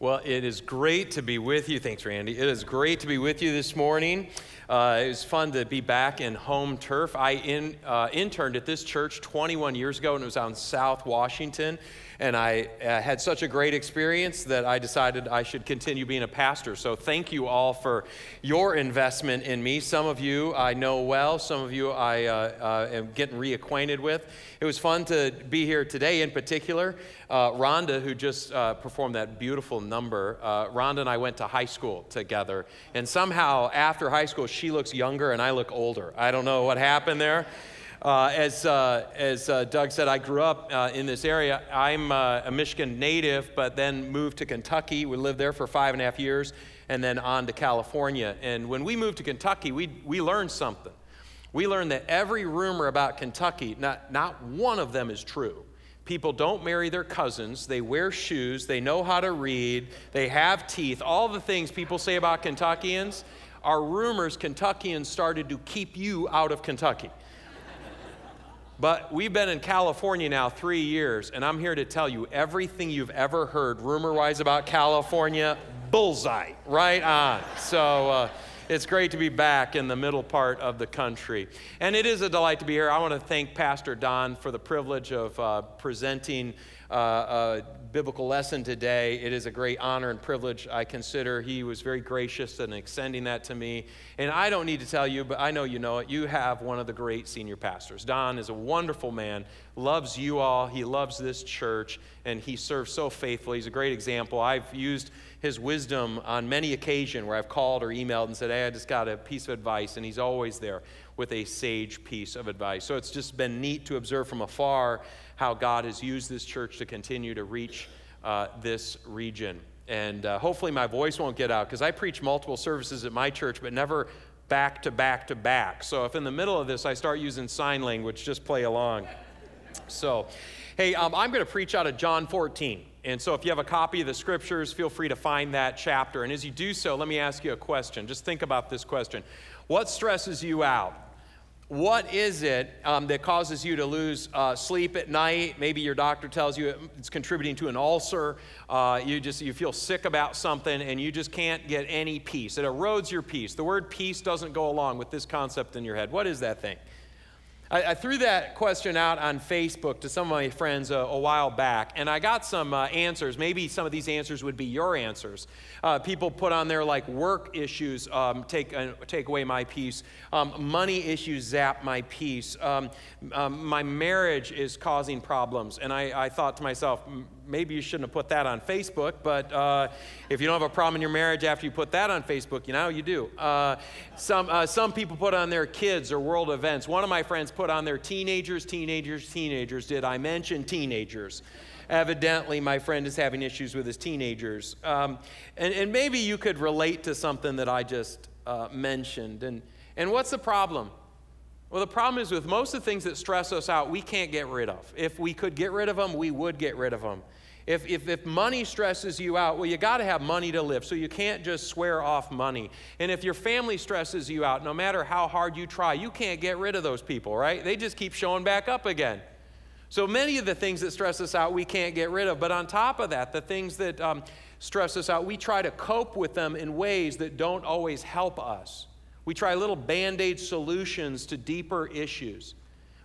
Well, it is great to be with you. Thanks, Randy. It is great to be with you this morning. Uh, it was fun to be back in home turf. I in, uh, interned at this church 21 years ago, and it was on South Washington. And I uh, had such a great experience that I decided I should continue being a pastor. So thank you all for your investment in me. Some of you I know well, some of you I uh, uh, am getting reacquainted with. It was fun to be here today, in particular. Uh, Rhonda, who just performed that beautiful number, uh, Rhonda and I went to high school together. And somehow, after high school, she looks younger and I look older. I don't know what happened there. Uh, as uh, as uh, Doug said, I grew up uh, in this area. I'm uh, a Michigan native, but then moved to Kentucky. We lived there for five and a half years, and then on to California. And when we moved to Kentucky, we, we learned something. We learned that every rumor about Kentucky, not, not one of them is true. People don't marry their cousins. They wear shoes. They know how to read. They have teeth. All the things people say about Kentuckians are rumors Kentuckians started to keep you out of Kentucky. But we've been in California now three years, and I'm here to tell you everything you've ever heard rumor wise about California, bullseye, right on. So uh, it's great to be back in the middle part of the country. And it is a delight to be here. I want to thank Pastor Don for the privilege of uh, presenting uh, a biblical lesson today. It is a great honor and privilege. I consider he was very gracious in extending that to me. And I don't need to tell you, but I know you know it. You have one of the great senior pastors. Don is a wonderful man, loves you all, he loves this church, and he serves so faithfully. He's a great example. I've used his wisdom on many occasions where I've called or emailed and said, Hey, I just got a piece of advice, and he's always there with a sage piece of advice. So it's just been neat to observe from afar how God has used this church to continue to reach uh, this region. And uh, hopefully, my voice won't get out because I preach multiple services at my church, but never back to back to back. So if in the middle of this I start using sign language, just play along. So, hey, um, I'm going to preach out of John 14. And so if you have a copy of the scriptures, feel free to find that chapter. And as you do so, let me ask you a question. Just think about this question. What stresses you out? what is it um, that causes you to lose uh, sleep at night? Maybe your doctor tells you it's contributing to an ulcer. Uh, you just you feel sick about something and you just can't get any peace. It erodes your peace. The word peace doesn't go along with this concept in your head. What is that thing I, I, threw that question out on Facebook to some of my friends a, a while back, and I got some uh, answers. Maybe some of these answers would be your answers. Uh, people put on there like work issues um, take, uh, take away my peace, um, money issues zap my peace, um, um my marriage is causing problems. And I, I thought to myself, maybe you shouldn't have put that on Facebook, but uh, if you don't have a problem in your marriage after you put that on Facebook, you know, you do. Uh, some, uh, some people put on their kids or world events. One of my friends put on their teenagers, teenagers, teenagers. Did I mention teenagers? Evidently, my friend is having issues with his teenagers. Um, and, and, maybe you could relate to something that I just uh, mentioned. And, and what's the problem? Well, the problem is with most of the things that stress us out, we can't get rid of. If we could get rid of them, we would get rid of them. If, if, if money stresses you out, well, you got to have money to live, so you can't just swear off money. And if your family stresses you out, no matter how hard you try, you can't get rid of those people, right? They just keep showing back up again. So many of the things that stress us out, we can't get rid of. But on top of that, the things that um, stress us out, we try to cope with them in ways that don't always help us. We try little band aid solutions to deeper issues.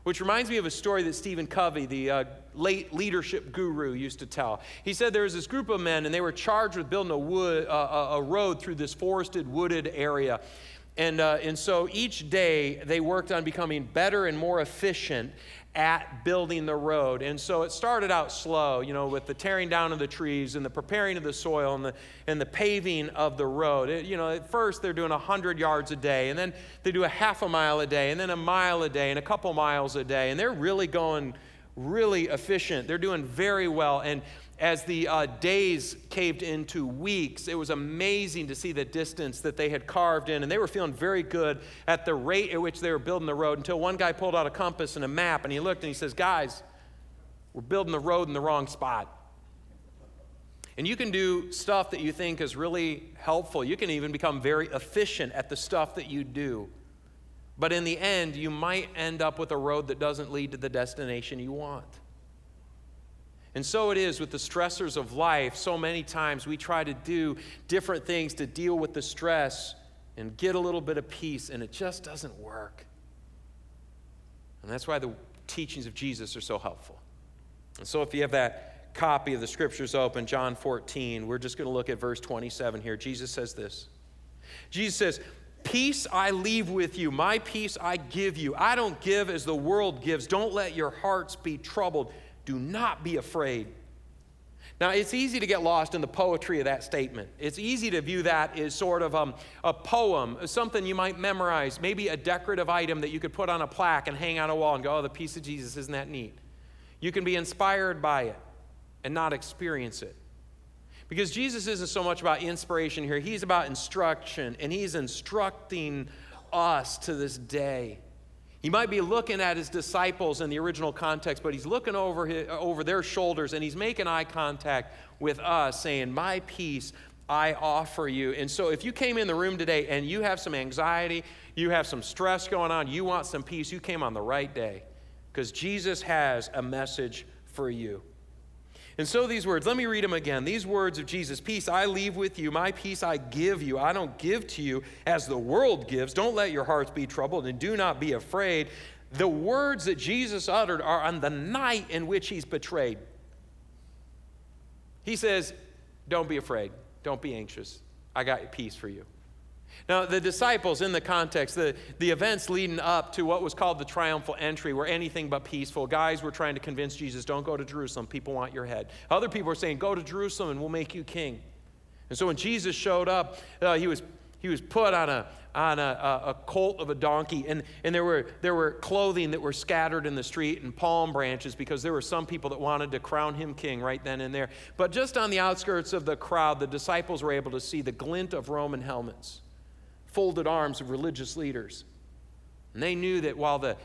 Which reminds me of a story that Stephen Covey, the uh, late leadership guru, used to tell. He said there was this group of men, and they were charged with building a, wood, uh, a road through this forested, wooded area. And, uh, and so each day they worked on becoming better and more efficient at building the road. And so it started out slow, you know, with the tearing down of the trees and the preparing of the soil and the, and the paving of the road. It, you know, at first they're doing 100 yards a day, and then they do a half a mile a day, and then a mile a day, and a couple miles a day. And they're really going really efficient. They're doing very well. And as the uh, days caved into weeks, it was amazing to see the distance that they had carved in. And they were feeling very good at the rate at which they were building the road until one guy pulled out a compass and a map and he looked and he says, Guys, we're building the road in the wrong spot. And you can do stuff that you think is really helpful. You can even become very efficient at the stuff that you do. But in the end, you might end up with a road that doesn't lead to the destination you want. And so it is with the stressors of life. So many times we try to do different things to deal with the stress and get a little bit of peace, and it just doesn't work. And that's why the teachings of Jesus are so helpful. And so if you have that copy of the scriptures open, John 14, we're just going to look at verse 27 here. Jesus says this Jesus says, Peace I leave with you, my peace I give you. I don't give as the world gives. Don't let your hearts be troubled. Do not be afraid. Now, it's easy to get lost in the poetry of that statement. It's easy to view that as sort of um, a poem, something you might memorize, maybe a decorative item that you could put on a plaque and hang on a wall and go, oh, the peace of Jesus, isn't that neat? You can be inspired by it and not experience it. Because Jesus isn't so much about inspiration here, he's about instruction, and he's instructing us to this day. He might be looking at his disciples in the original context, but he's looking over, his, uh, over their shoulders and he's making eye contact with us, saying, My peace I offer you. And so, if you came in the room today and you have some anxiety, you have some stress going on, you want some peace, you came on the right day because Jesus has a message for you. And so these words, let me read them again. These words of Jesus Peace I leave with you, my peace I give you. I don't give to you as the world gives. Don't let your hearts be troubled and do not be afraid. The words that Jesus uttered are on the night in which he's betrayed. He says, Don't be afraid. Don't be anxious. I got peace for you. Now, the disciples, in the context, the, the events leading up to what was called the triumphal entry were anything but peaceful. Guys were trying to convince Jesus, don't go to Jerusalem, people want your head. Other people were saying, go to Jerusalem and we'll make you king. And so when Jesus showed up, uh, he, was, he was put on, a, on a, a, colt of a donkey, and, and there, were, there were clothing that were scattered in the street and palm branches because there were some people that wanted to crown him king right then and there. But just on the outskirts of the crowd, the disciples were able to see the glint of Roman helmets folded arms of religious leaders. And they knew that while the,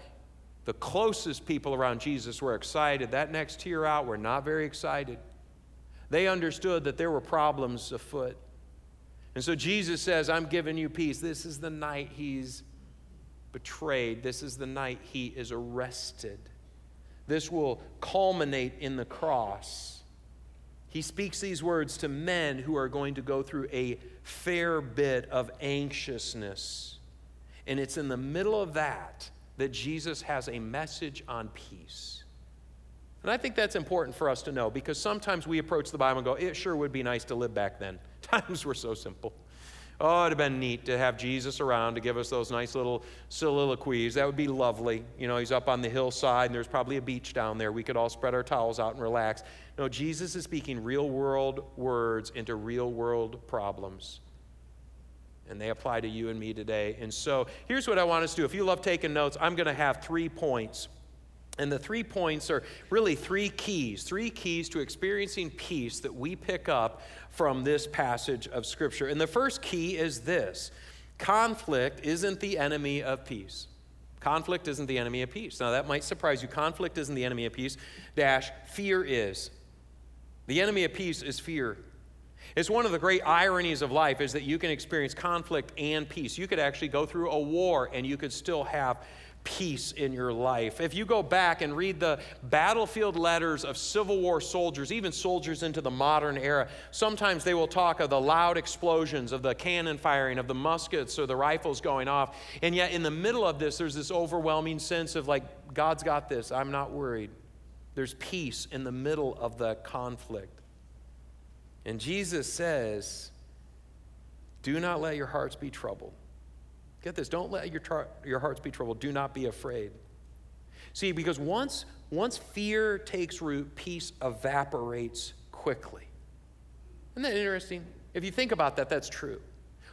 the closest people around Jesus were excited, that next tier out were not very excited. They understood that there were problems afoot. And so Jesus says, I'm giving you peace. This is the night he's betrayed. This is the night he is arrested. This will culminate in the cross. He speaks these words to men who are going to go through a fair bit of anxiousness. And it's in the middle of that that Jesus has a message on peace. And I think that's important for us to know because sometimes we approach the Bible and go, it sure would be nice to live back then. Times were so simple. Oh, it'd have been neat to have Jesus around to give us those nice little soliloquies. That would be lovely. You know, he's up on the hillside and there's probably a beach down there. We could all spread our towels out and relax. No, Jesus is speaking real world words into real world problems. And they apply to you and me today. And so here's what I want us to do. If you love taking notes, I'm going to have three points. And the three points are really three keys, three keys to experiencing peace that we pick up from this passage of Scripture. And the first key is this conflict isn't the enemy of peace. Conflict isn't the enemy of peace. Now, that might surprise you. Conflict isn't the enemy of peace, dash, fear is. The enemy of peace is fear. It's one of the great ironies of life is that you can experience conflict and peace. You could actually go through a war and you could still have peace in your life. If you go back and read the battlefield letters of Civil War soldiers, even soldiers into the modern era, sometimes they will talk of the loud explosions, of the cannon firing, of the muskets or the rifles going off. And yet, in the middle of this, there's this overwhelming sense of like, God's got this, I'm not worried. There's peace in the middle of the conflict. And Jesus says, Do not let your hearts be troubled. Get this, don't let your, tar- your hearts be troubled. Do not be afraid. See, because once, once fear takes root, peace evaporates quickly. Isn't that interesting? If you think about that, that's true.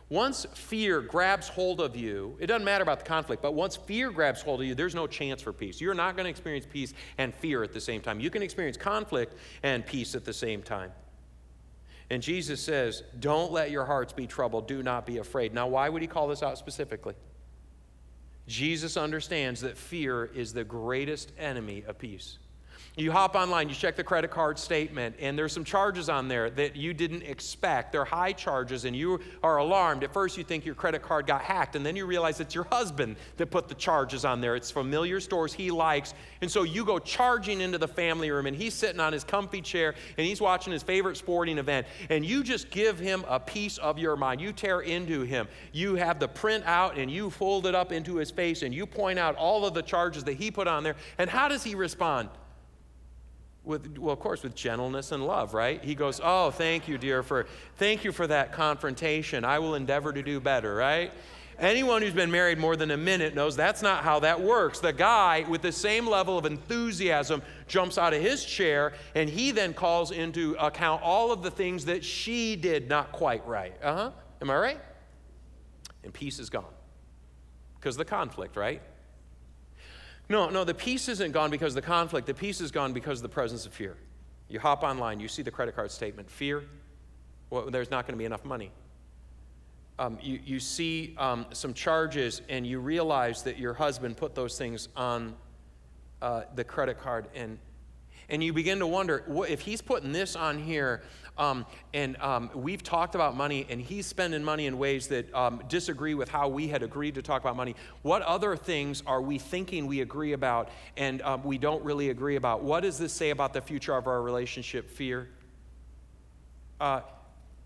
Once fear grabs hold of you, it doesn't matter about the conflict, but once fear grabs hold of you, there's no chance for peace. You're not going to experience peace and fear at the same time. You can experience conflict and peace at the same time. And Jesus says, Don't let your hearts be troubled. Do not be afraid. Now, why would he call this out specifically? Jesus understands that fear is the greatest enemy of peace. You hop online, you check the credit card statement, and there's some charges on there that you didn't expect. They're high charges, and you are alarmed. At first, you think your credit card got hacked, and then you realize it's your husband that put the charges on there. It's familiar stores he likes. And so you go charging into the family room, and he's sitting on his comfy chair, and he's watching his favorite sporting event, and you just give him a piece of your mind. You tear into him. You have the print out, and you fold it up into his face, and you point out all of the charges that he put on there. And how does he respond? With well of course with gentleness and love right? He goes oh thank you dear for thank you for that confrontation. I will endeavor to do better right? Anyone who's been married more than a minute knows that's not how that works. The guy with the same level of enthusiasm jumps out of his chair and he then calls into account all of the things that she did not quite right. Uh-huh. Am i right? And peace is gone. Because the conflict right no, no, the peace isn't gone because of the conflict. The peace is gone because of the presence of fear. You hop online, you see the credit card statement fear, well, there's not going to be enough money. Um, you, you see um, some charges and you realize that your husband put those things on uh, the credit card and and you begin to wonder if he's putting this on here um, and um, we've talked about money, and he's spending money in ways that um, disagree with how we had agreed to talk about money. What other things are we thinking we agree about and um, we don't really agree about? What does this say about the future of our relationship? Fear. Uh,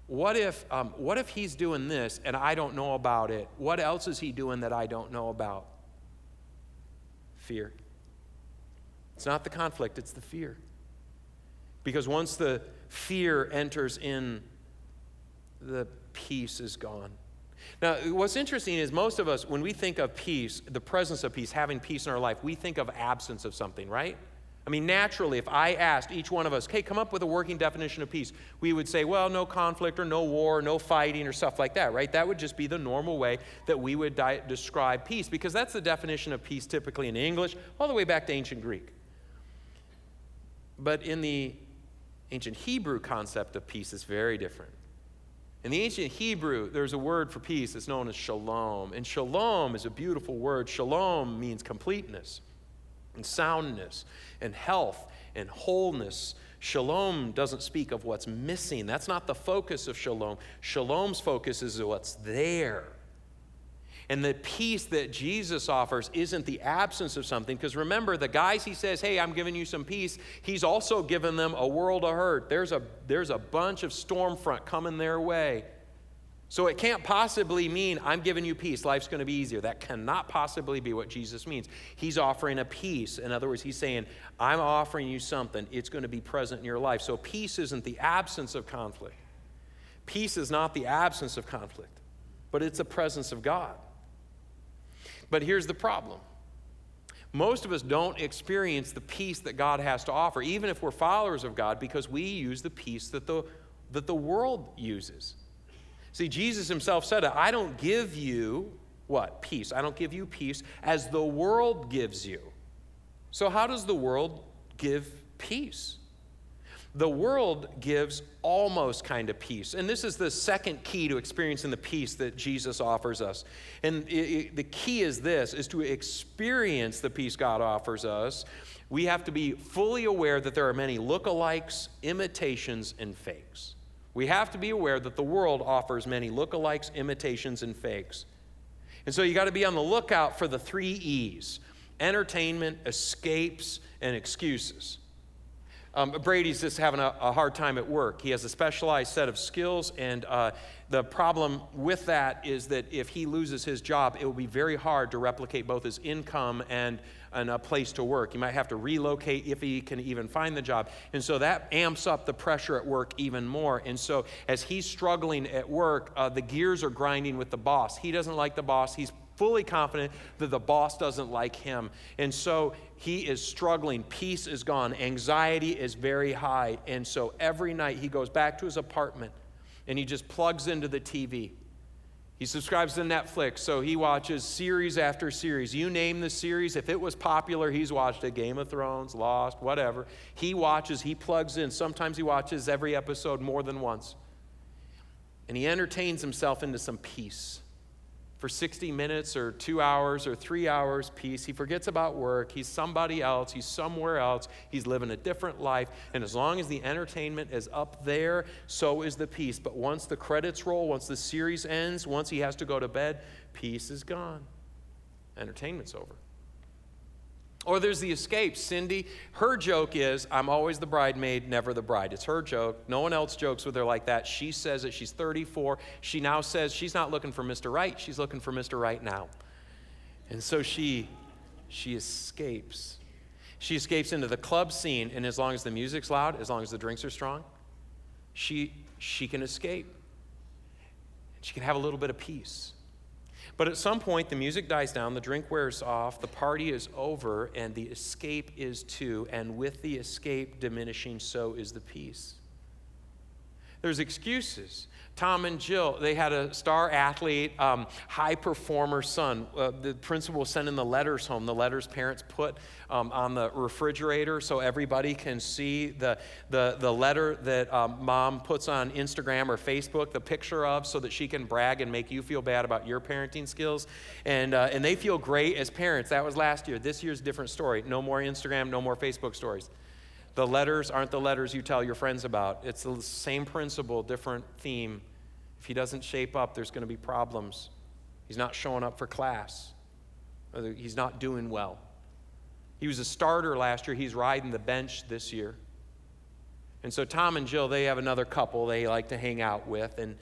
what if, um, what if he's doing this and I don't know about it? What else is he doing that I don't know about? Fear. It's not the conflict, it's the fear. Because once the fear enters in, the peace is gone. Now, what's interesting is most of us, when we think of peace, the presence of peace, having peace in our life, we think of absence of something, right? I mean, naturally, if I asked each one of us, hey, come up with a working definition of peace, we would say, well, no conflict or no war, no fighting or stuff like that, right? That would just be the normal way that we would di- describe peace because that's the definition of peace typically in English, all the way back to ancient Greek. But in the ancient Hebrew concept of peace is very different. In the ancient Hebrew, there's a word for peace that's known as shalom. And shalom is a beautiful word. Shalom means completeness and soundness and health and wholeness. Shalom doesn't speak of what's missing. That's not the focus of shalom. Shalom's focus is what's there. And the peace that Jesus offers isn't the absence of something. Because remember, the guys he says, Hey, I'm giving you some peace, he's also given them a world of hurt. There's a, there's a bunch of storm front coming their way. So it can't possibly mean I'm giving you peace, life's going to be easier. That cannot possibly be what Jesus means. He's offering a peace. In other words, he's saying, I'm offering you something, it's going to be present in your life. So peace isn't the absence of conflict. Peace is not the absence of conflict, but it's the presence of God. But here's the problem most of us don't experience the peace that God has to offer, even if we're followers of God, because we use the peace that the, that the world uses. See, Jesus himself said I don't give you what? Peace. I don't give you peace as the world gives you. So, how does the world give peace? The world gives almost kind of peace. And this is the second key to experiencing the peace that Jesus offers us. And it, it, the key is this is to experience the peace God offers us. We have to be fully aware that there are many lookalikes, imitations, and fakes. We have to be aware that the world offers many lookalikes, imitations, and fakes. And so you got to be on the lookout for the three E's entertainment, escapes, and excuses. Um, Brady's just having a, a, hard time at work. He has a specialized set of skills, and uh, the problem with that is that if he loses his job, it will be very hard to replicate both his income and, and a place to work. He might have to relocate if he can even find the job. And so that amps up the pressure at work even more. And so as he's struggling at work, uh, the gears are grinding with the boss. He doesn't like the boss. He's fully confident that the boss doesn't like him. And so he is struggling. Peace is gone. Anxiety is very high. And so every night he goes back to his apartment and he just plugs into the TV. He subscribes to Netflix, so he watches series after series. You name the series, if it was popular, he's watched it Game of Thrones, Lost, whatever. He watches, he plugs in. Sometimes he watches every episode more than once. And he entertains himself into some peace. For 60 minutes or two hours or three hours peace. He forgets about work. He's somebody else. He's somewhere else. He's living a different life. And as long as the entertainment is up there, so is the peace. But once the credits roll, once the series ends, once he has to go to bed, peace is gone. Entertainment's over. Or there's the escape. Cindy, her joke is, I'm always the bridemaid, never the bride. It's her joke. No one else jokes with her like that. She says it. She's 34. She now says she's not looking for Mr. Right, she's looking for Mr. Right now. And so she she escapes. She escapes into the club scene, and as long as the music's loud, as long as the drinks are strong, she she can escape. And she can have a little bit of peace. But at some point, the music dies down, the drink wears off, the party is over, and the escape is too. And with the escape diminishing, so is the peace. There's excuses. Tom and Jill, they had a star athlete, um, high performer son. Uh, the principal was sending the letters home. The letters parents put um, on the refrigerator so everybody can see the, the, the letter that um, mom puts on Instagram or Facebook, the picture of, so that she can brag and make you feel bad about your parenting skills. And, uh, and they feel great as parents. That was last year. This year's different story. No more Instagram, no more Facebook stories. The letters aren't the letters you tell your friends about. It's the same principle, different theme. If he doesn't shape up, there's going to be problems. He's not showing up for class, uh, he's not doing well. He was a starter last year, he's riding the bench this year. And so Tom and Jill, they have another couple they like to hang out with. And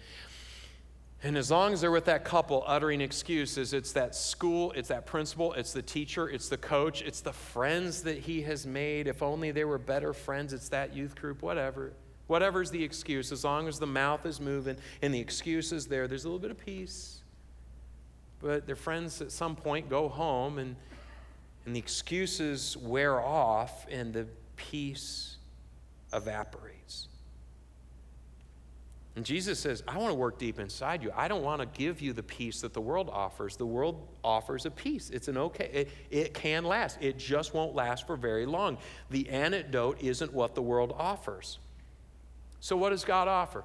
and as long as they're with that couple uttering excuses, it's that school, it's that principal, it's the teacher, it's the coach, it's the friends that he has made. If only they were better friends, it's that youth group, whatever. Whatever's the excuse, as long as the mouth is moving and the excuse is there, there's a little bit of peace. But their friends at some point go home and, and the excuses wear off and the peace evaporates. And Jesus says, I want to work deep inside you. I don't want to give you the peace that the world offers. The world offers a peace. It's an okay, it, it, can last. It just won't last for very long. The antidote isn't what the world offers. So, what does God offer?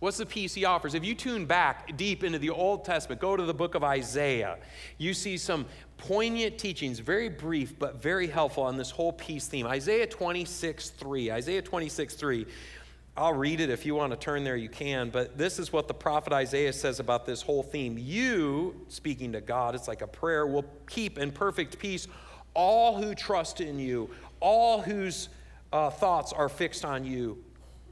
What's the peace he offers? If you tune back deep into the Old Testament, go to the book of Isaiah, you see some poignant teachings, very brief but very helpful on this whole peace theme. Isaiah 26 3. Isaiah 26 3 I'll read it if you want to turn there, you can. But this is what the prophet Isaiah says about this whole theme. You, speaking to God, it's like a prayer, will keep in perfect peace all who trust in you, all whose uh, thoughts are fixed on you.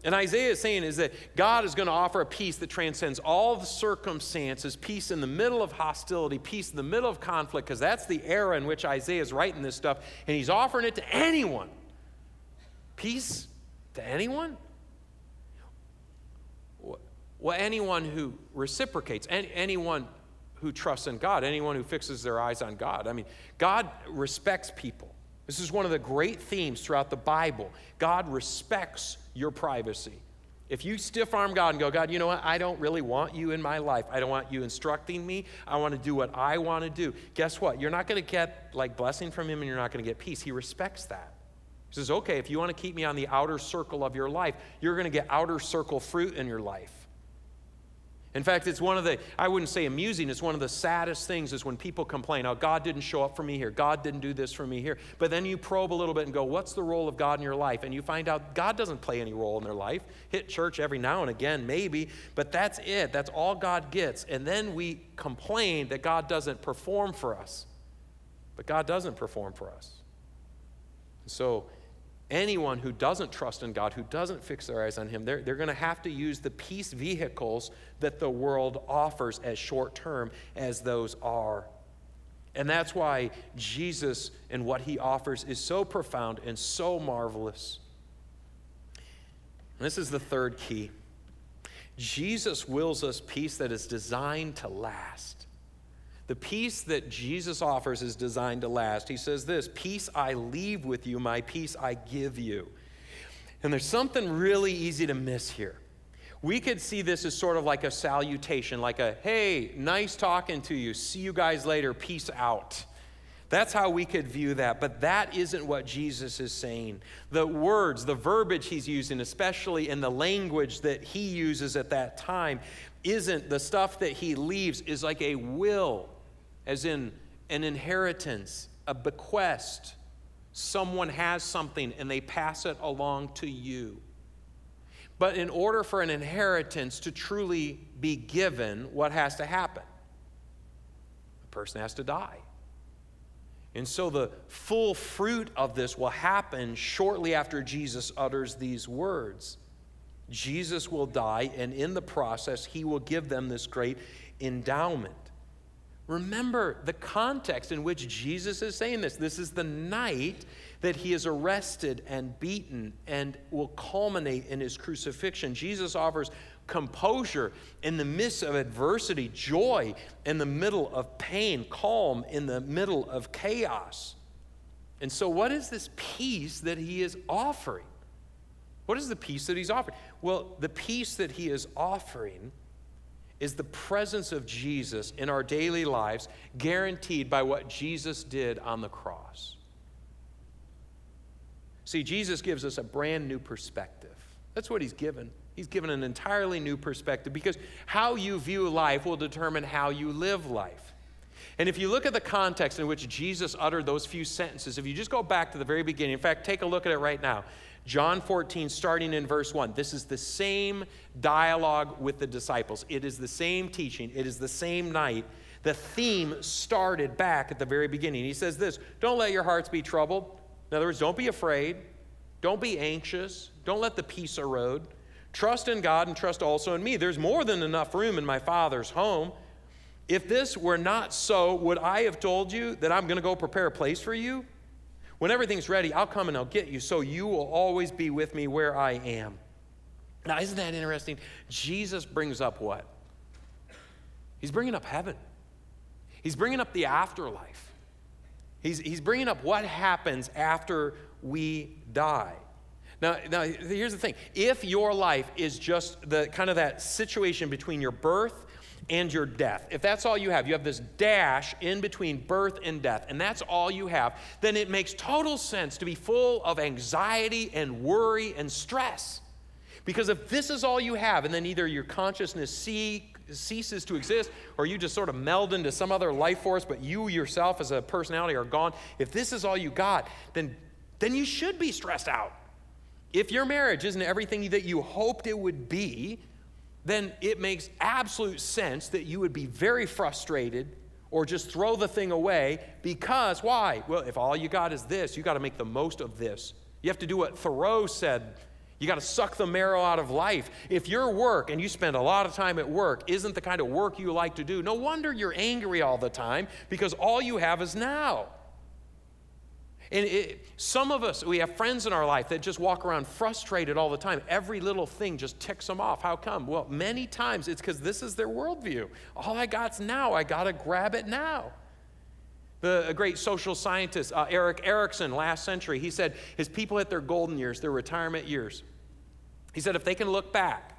And Isaiah is saying is that God is going to offer a peace that transcends all the circumstances, peace in the middle of hostility, peace in the middle of conflict, because that's the era in which Isaiah is writing this stuff, and he's offering it to anyone. Peace to anyone? Well, anyone who reciprocates, anyone who trusts in God, anyone who fixes their eyes on God. I mean, God respects people. This is one of the great themes throughout the Bible. God respects your privacy. If you stiff arm God and go, God, you know what? I don't really want you in my life. I don't want you instructing me. I want to do what I want to do. Guess what? You're not going to get like blessing from him and you're not going to get peace. He respects that. He says, okay, if you want to keep me on the outer circle of your life, you're going to get outer circle fruit in your life. In fact, it's one of the, I wouldn't say amusing, it's one of the saddest things is when people complain, oh, God didn't show up for me here. God didn't do this for me here. But then you probe a little bit and go, what's the role of God in your life? And you find out God doesn't play any role in their life. Hit church every now and again, maybe, but that's it. That's all God gets. And then we complain that God doesn't perform for us. But God doesn't perform for us. So, anyone who doesn't trust in God, who doesn't fix their eyes on Him, they're, they're going to have to use the peace vehicles that the world offers as short term as those are. And that's why Jesus and what He offers is so profound and so marvelous. And this is the third key Jesus wills us peace that is designed to last. The peace that Jesus offers is designed to last. He says this Peace I leave with you, my peace I give you. And there's something really easy to miss here. We could see this as sort of like a salutation, like a, hey, nice talking to you. See you guys later. Peace out. That's how we could view that. But that isn't what Jesus is saying. The words, the verbiage he's using, especially in the language that he uses at that time, isn't the stuff that he leaves, is like a will, as in an inheritance, a bequest. Someone has something and they pass it along to you. But in order for an inheritance to truly be given, what has to happen? The person has to die. And so the full fruit of this will happen shortly after Jesus utters these words. Jesus will die, and in the process, he will give them this great endowment. Remember the context in which Jesus is saying this. This is the night that he is arrested and beaten and will culminate in his crucifixion. Jesus offers composure in the midst of adversity, joy in the middle of pain, calm in the middle of chaos. And so, what is this peace that he is offering? What is the peace that he's offering? Well, the peace that he is offering is the presence of Jesus in our daily lives, guaranteed by what Jesus did on the cross. See, Jesus gives us a brand new perspective. That's what he's given. He's given an entirely new perspective because how you view life will determine how you live life. And if you look at the context in which Jesus uttered those few sentences, if you just go back to the very beginning, in fact, take a look at it right now. John 14, starting in verse 1. This is the same dialogue with the disciples. It is the same teaching, it is the same night. The theme started back at the very beginning. He says this Don't let your hearts be troubled. In other words, don't be afraid. Don't be anxious. Don't let the peace erode. Trust in God and trust also in me. There's more than enough room in my Father's home. If this were not so, would I have told you that I'm going to go prepare a place for you? When everything's ready, I'll come and I'll get you, so you will always be with me where I am. Now, isn't that interesting? Jesus brings up what? He's bringing up heaven, he's bringing up the afterlife. He's, he's bringing up what happens after we die. Now, now, here's the thing. If your life is just the kind of that situation between your birth and your death, if that's all you have, you have this dash in between birth and death, and that's all you have, then it makes total sense to be full of anxiety and worry and stress. Because if this is all you have, and then either your consciousness see, ceases to exist, or you just sort of meld into some other life force, but you yourself as a personality are gone, if this is all you got, then, then you should be stressed out. If your marriage isn't everything that you hoped it would be, then it makes absolute sense that you would be very frustrated or just throw the thing away because why? Well, if all you got is this, you got to make the most of this. You have to do what Thoreau said. You got to suck the marrow out of life. If your work, and you spend a lot of time at work, isn't the kind of work you like to do, no wonder you're angry all the time because all you have is now. And it, some of us, we have friends in our life that just walk around frustrated all the time. Every little thing just ticks them off. How come? Well, many times it's because this is their worldview. All I got's now. I got to grab it now. The great social scientist, uh, Erik Erikson, last century, he said his people hit their golden years, their retirement years. He said if they can look back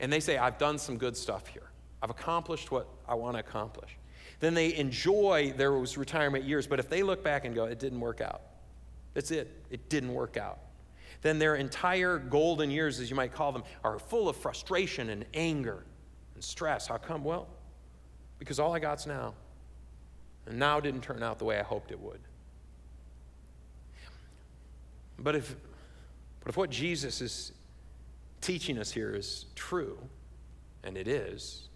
and they say, I've done some good stuff here, I've accomplished what I want to accomplish then they enjoy their retirement years. But if they look back and go, it didn't work out, that's it, it didn't work out, then their entire golden years, as you might call them, are full of frustration and anger and stress. How come? Well, because all I got's now. And now didn't turn out the way I hoped it would. But if, but if what Jesus is teaching us here is true, and it is,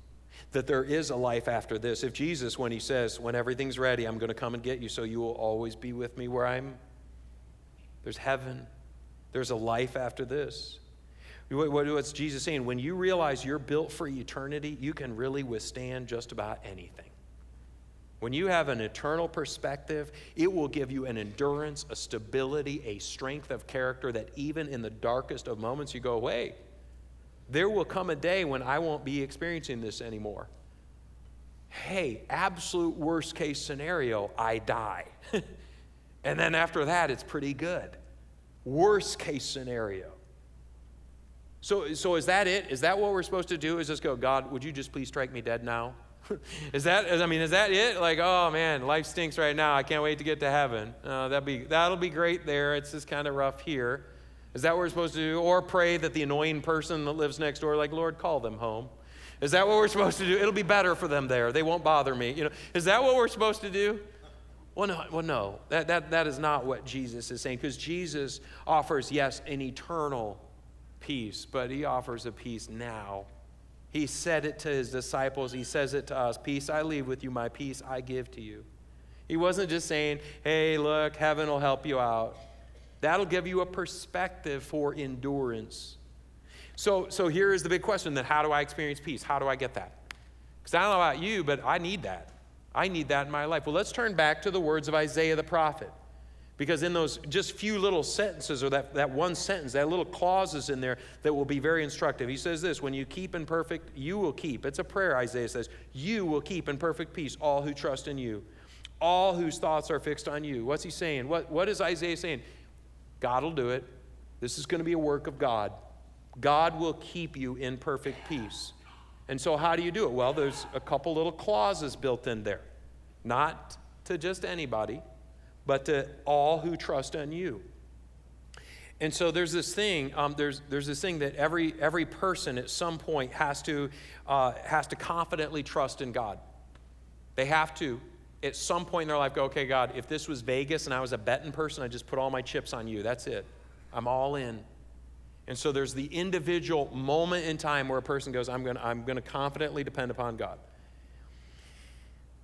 that there is a life after this. If Jesus, when he says, When everything's ready, I'm going to come and get you, so you will always be with me where I'm, there's heaven, there's a life after this. What's Jesus saying? When you realize you're built for eternity, you can really withstand just about anything. When you have an eternal perspective, it will give you an endurance, a stability, a strength of character that even in the darkest of moments, you go, wait, there will come a day when I won't be experiencing this anymore. Hey, absolute worst case scenario, I die. and then after that, it's pretty good. Worst case scenario. So, so is that it? Is that what we're supposed to do? Is just go, God, would you just please strike me dead now? is that, I mean, is that it? Like, oh man, life stinks right now. I can't wait to get to heaven. Uh, that'd be, that'll be great there. It's just kind of rough here. Is that what we're supposed to do? Or pray that the annoying person that lives next door, like, Lord, call them home. Is that what we're supposed to do? It'll be better for them there. They won't bother me. You know, is that what we're supposed to do? Well, no, well, no. That, that, that is not what Jesus is saying, because Jesus offers, yes, an eternal peace, but he offers a peace now. He said it to his disciples, he says it to us Peace I leave with you, my peace I give to you. He wasn't just saying, hey, look, heaven will help you out. That'll give you a perspective for endurance. So, so here is the big question then how do I experience peace? How do I get that? Because I don't know about you, but I need that. I need that in my life. Well, let's turn back to the words of Isaiah the prophet. Because in those just few little sentences, or that, that one sentence, that little clauses in there that will be very instructive. He says this When you keep in perfect, you will keep. It's a prayer, Isaiah says. You will keep in perfect peace all who trust in you, all whose thoughts are fixed on you. What's he saying? What, what is Isaiah saying? God will do it. This is going to be a work of God. God will keep you in perfect peace. And so, how do you do it? Well, there's a couple little clauses built in there. Not to just anybody, but to all who trust in you. And so there's this thing, um, there's, there's this thing that every, every person at some point has to, uh, has to confidently trust in God. They have to, at some point in their life, go, okay, God, if this was Vegas and I was a betting person, I just put all my chips on you. That's it. I'm all in. And so there's the individual moment in time where a person goes, I'm going to I'm going to confidently depend upon God.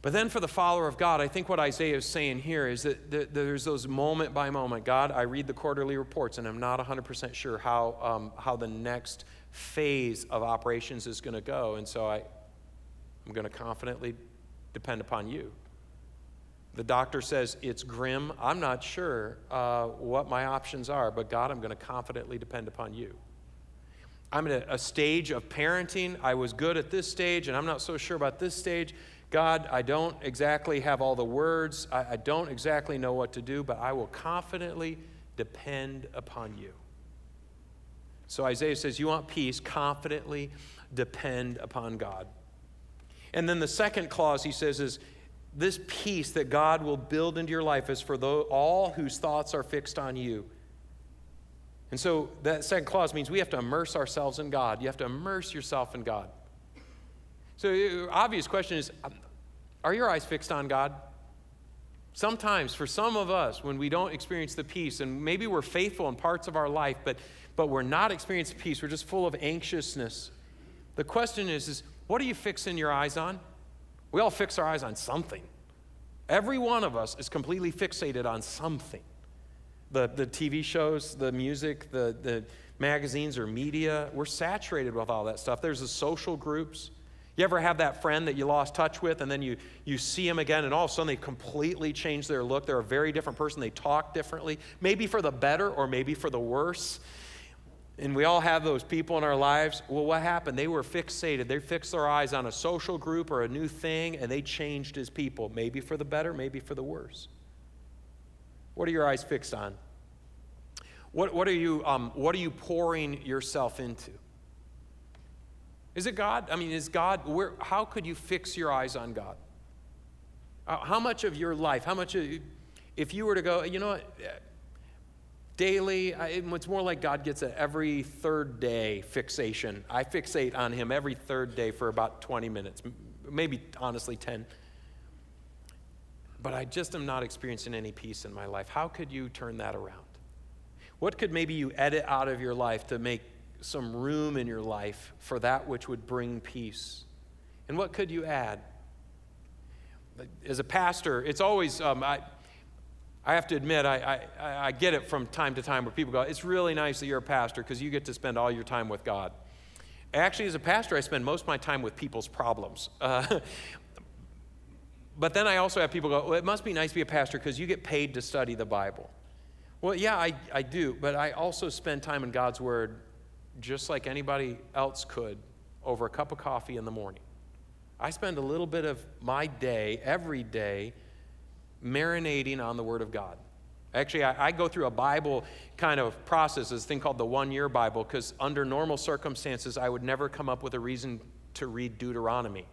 But then for the follower of God, I think what Isaiah is saying here is that there's those moment by moment. God, I read the quarterly reports and I'm not 100% sure how, um, how the next phase of operations is going to go. And so I, I'm going to confidently depend upon you. The doctor says it's grim. I'm not sure uh, what my options are, but God, I'm going to confidently depend upon you. I'm at a stage of parenting. I was good at this stage, and I'm not so sure about this stage. God, I don't exactly have all the words. I, I don't exactly know what to do, but I will confidently depend upon you. So Isaiah says, You want peace? Confidently depend upon God. And then the second clause he says is, this peace that God will build into your life is for those, all whose thoughts are fixed on you. And so that second clause means we have to immerse ourselves in God. You have to immerse yourself in God. So, the uh, obvious question is um, Are your eyes fixed on God? Sometimes, for some of us, when we don't experience the peace, and maybe we're faithful in parts of our life, but, but we're not experiencing peace, we're just full of anxiousness. The question is, is what are you fixing your eyes on? We all fix our eyes on something. Every one of us is completely fixated on something. The, the TV shows, the music, the, the magazines or media, we're saturated with all that stuff. There's the social groups. You ever have that friend that you lost touch with and then you, you see them again and all of a sudden they completely change their look? They're a very different person. They talk differently, maybe for the better or maybe for the worse and we all have those people in our lives. Well, what happened? They were fixated. They fixed their eyes on a social group or a new thing, and they changed as people, maybe for the better, maybe for the worse. What are your eyes fixed on? What, what, are, you, um, what are you pouring yourself into? Is it God? I mean, is God, where, how could you fix your eyes on God? Uh, how much of your life, how much, of, if you were to go, you know what, daily. it's more like God gets an every third day fixation. I fixate on Him every third day for about 20 minutes, maybe honestly 10. But I just am not experiencing any peace in my life. How could you turn that around? What could maybe you edit out of your life to make some room in your life for that which would bring peace? And what could you add? As a pastor, it's always, um, I, I have to admit, I, I, I, get it from time to time where people go, It's really nice that you're a pastor because you get to spend all your time with God. Actually, as a pastor, I spend most of my time with people's problems. Uh, but then I also have people go, Well, it must be nice to be a pastor because you get paid to study the Bible. Well, yeah, I, I do, but I also spend time in God's Word just like anybody else could over a cup of coffee in the morning. I spend a little bit of my day, every day, marinating on the Word of God. Actually, I, I, go through a Bible kind of process, this thing called the one year Bible, because under normal circumstances, I would never come up with a reason to read Deuteronomy.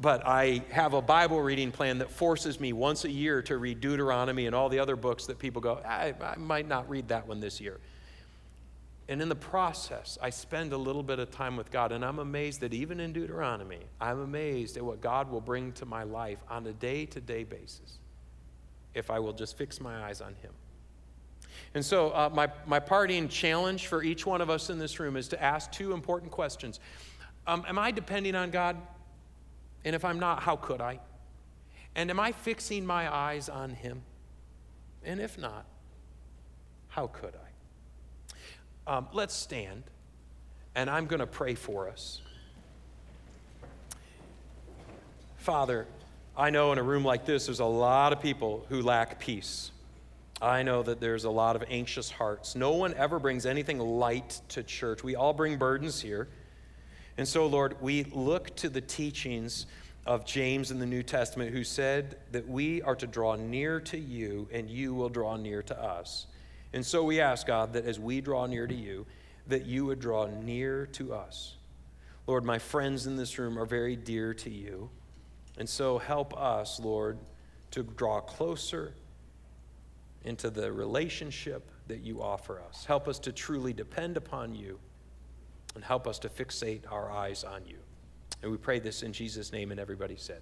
but I have a Bible reading plan that forces me once a year to read Deuteronomy and all the other books that people go, I, I might not read that one this year. And in the process, I spend a little bit of time with God, and I'm amazed that even in Deuteronomy, I'm amazed at what God will bring to my life on a day to day basis if I will just fix my eyes on Him. And so, uh, my, my parting challenge for each one of us in this room is to ask two important questions um, Am I depending on God? And if I'm not, how could I? And am I fixing my eyes on Him? And if not, how could I? Um, let's stand, and I'm going to pray for us. Father, I know in a room like this, there's a lot of people who lack peace. I know that there's a lot of anxious hearts. No one ever brings anything light to church. We all bring burdens here. And so, Lord, we look to the teachings of James in the New Testament, who said that we are to draw near to you and you will draw near to us. And so we ask, God, that as we draw near to you, that you would draw near to us. Lord, my friends in this room are very dear to you. And so help us, Lord, to draw closer into the relationship that you offer us. Help us to truly depend upon you and help us to fixate our eyes on you. And we pray this in Jesus' name, and everybody said.